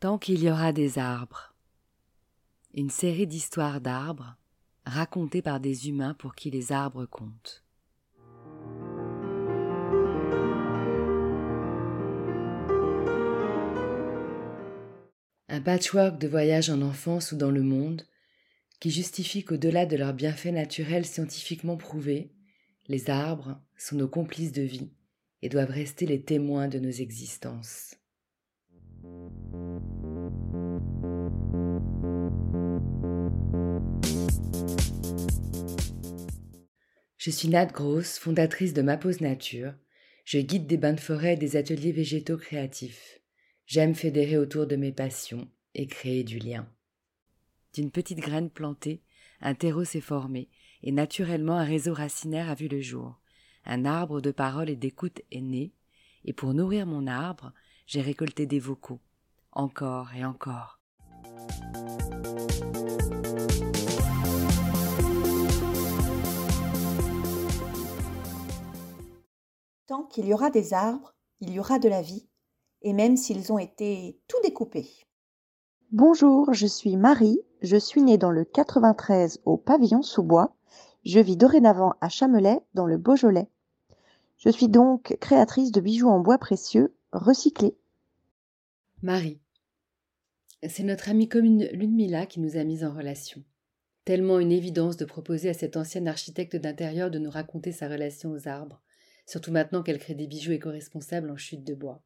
Tant qu'il y aura des arbres. Une série d'histoires d'arbres racontées par des humains pour qui les arbres comptent. Un patchwork de voyages en enfance ou dans le monde qui justifie qu'au-delà de leurs bienfaits naturels scientifiquement prouvés, les arbres sont nos complices de vie et doivent rester les témoins de nos existences. Je suis Nat Gross, fondatrice de Ma Pause Nature. Je guide des bains de forêt et des ateliers végétaux créatifs. J'aime fédérer autour de mes passions et créer du lien. D'une petite graine plantée, un terreau s'est formé, et naturellement un réseau racinaire a vu le jour. Un arbre de parole et d'écoute est né, et pour nourrir mon arbre, j'ai récolté des vocaux, encore et encore. Qu'il y aura des arbres, il y aura de la vie, et même s'ils ont été tout découpés. Bonjour, je suis Marie, je suis née dans le 93 au pavillon sous bois. Je vis dorénavant à Chamelais dans le Beaujolais. Je suis donc créatrice de bijoux en bois précieux recyclés. Marie. C'est notre amie commune Ludmilla qui nous a mis en relation. Tellement une évidence de proposer à cette ancienne architecte d'intérieur de nous raconter sa relation aux arbres, surtout maintenant qu'elle crée des bijoux éco-responsables en chute de bois.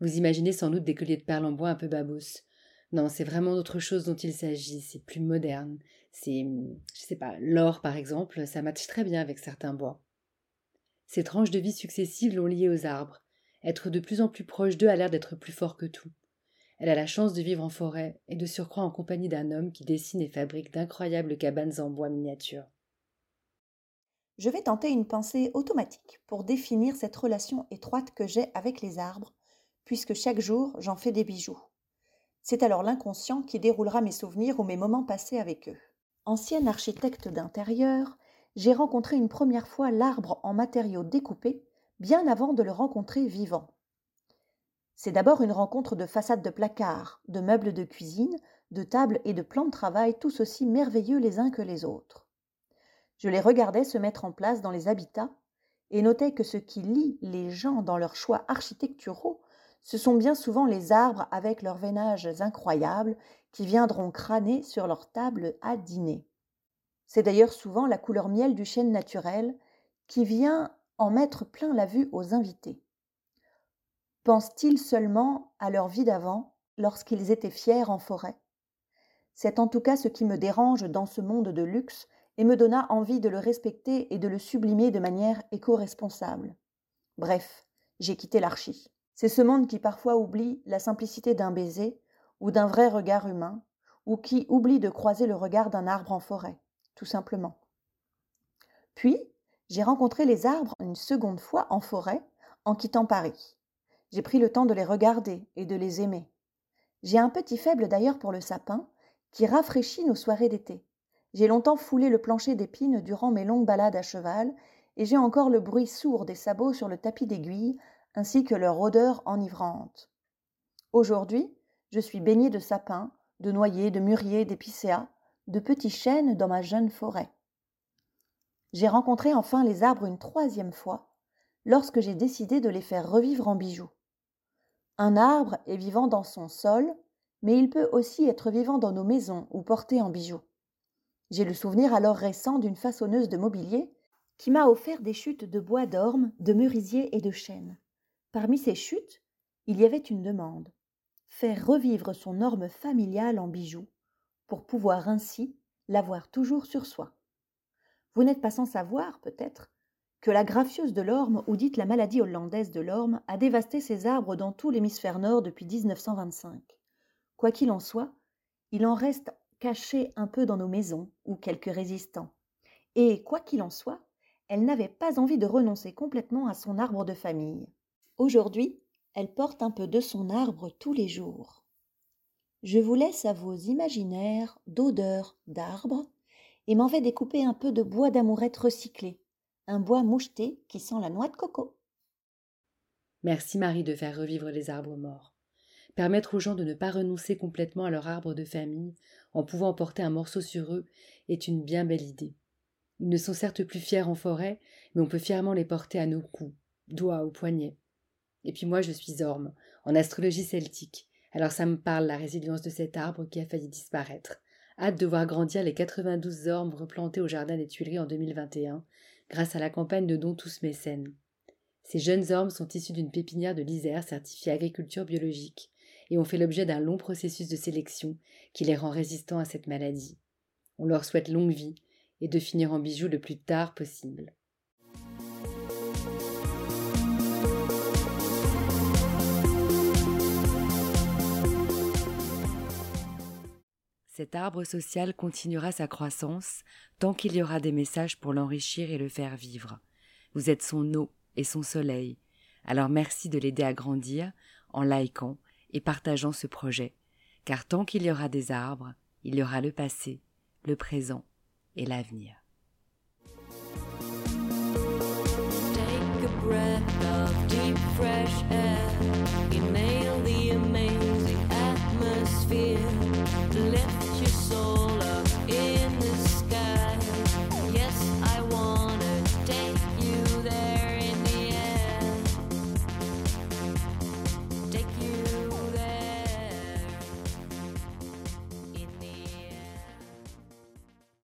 Vous imaginez sans doute des colliers de perles en bois un peu babos, non, c'est vraiment d'autre chose dont il s'agit, c'est plus moderne. C'est, je sais pas, l'or par exemple, ça matche très bien avec certains bois. Ces tranches de vie successives l'ont liée aux arbres. Être de plus en plus proche d'eux a l'air d'être plus fort que tout. Elle a la chance de vivre en forêt et de surcroît en compagnie d'un homme qui dessine et fabrique d'incroyables cabanes en bois miniatures. Je vais tenter une pensée automatique pour définir cette relation étroite que j'ai avec les arbres, puisque chaque jour j'en fais des bijoux. C'est alors l'inconscient qui déroulera mes souvenirs ou mes moments passés avec eux. Ancienne architecte d'intérieur, j'ai rencontré une première fois l'arbre en matériaux découpés, bien avant de le rencontrer vivant. C'est d'abord une rencontre de façades de placards, de meubles de cuisine, de tables et de plans de travail tous aussi merveilleux les uns que les autres. Je les regardais se mettre en place dans les habitats et notais que ce qui lie les gens dans leurs choix architecturaux ce sont bien souvent les arbres avec leurs veinages incroyables qui viendront crâner sur leur table à dîner. C'est d'ailleurs souvent la couleur miel du chêne naturel qui vient en mettre plein la vue aux invités. Pensent-ils seulement à leur vie d'avant, lorsqu'ils étaient fiers en forêt? C'est en tout cas ce qui me dérange dans ce monde de luxe et me donna envie de le respecter et de le sublimer de manière éco-responsable. Bref, j'ai quitté l'archi. C'est ce monde qui parfois oublie la simplicité d'un baiser ou d'un vrai regard humain, ou qui oublie de croiser le regard d'un arbre en forêt, tout simplement. Puis, j'ai rencontré les arbres une seconde fois en forêt en quittant Paris. J'ai pris le temps de les regarder et de les aimer. J'ai un petit faible d'ailleurs pour le sapin, qui rafraîchit nos soirées d'été. J'ai longtemps foulé le plancher d'épines durant mes longues balades à cheval, et j'ai encore le bruit sourd des sabots sur le tapis d'aiguille ainsi que leur odeur enivrante. Aujourd'hui, je suis baignée de sapins, de noyers, de mûriers, d'épicéas, de petits chênes dans ma jeune forêt. J'ai rencontré enfin les arbres une troisième fois, lorsque j'ai décidé de les faire revivre en bijoux. Un arbre est vivant dans son sol, mais il peut aussi être vivant dans nos maisons ou porté en bijoux. J'ai le souvenir alors récent d'une façonneuse de mobilier qui m'a offert des chutes de bois d'orme, de merisier et de chêne. Parmi ces chutes, il y avait une demande faire revivre son orme familial en bijoux, pour pouvoir ainsi l'avoir toujours sur soi. Vous n'êtes pas sans savoir, peut-être, que la grafieuse de l'orme, ou dite la maladie hollandaise de l'orme, a dévasté ses arbres dans tout l'hémisphère nord depuis 1925. Quoi qu'il en soit, il en reste caché un peu dans nos maisons, ou quelques résistants. Et quoi qu'il en soit, elle n'avait pas envie de renoncer complètement à son arbre de famille. Aujourd'hui, elle porte un peu de son arbre tous les jours. Je vous laisse à vos imaginaires d'odeurs d'arbres et m'en vais découper un peu de bois d'amourette recyclé, un bois moucheté qui sent la noix de coco. Merci Marie de faire revivre les arbres morts. Permettre aux gens de ne pas renoncer complètement à leur arbre de famille en pouvant emporter un morceau sur eux est une bien belle idée. Ils ne sont certes plus fiers en forêt, mais on peut fièrement les porter à nos coups, doigts ou poignets. Et puis moi je suis orme, en astrologie celtique, alors ça me parle la résilience de cet arbre qui a failli disparaître. Hâte de voir grandir les 92 ormes replantés au jardin des Tuileries en 2021, grâce à la campagne de dons tous mécènes. Ces jeunes ormes sont issus d'une pépinière de l'Isère certifiée agriculture biologique et ont fait l'objet d'un long processus de sélection qui les rend résistants à cette maladie. On leur souhaite longue vie et de finir en bijoux le plus tard possible. Cet arbre social continuera sa croissance tant qu'il y aura des messages pour l'enrichir et le faire vivre. Vous êtes son eau et son soleil. Alors merci de l'aider à grandir en likant et partageant ce projet, car tant qu'il y aura des arbres, il y aura le passé, le présent et l'avenir.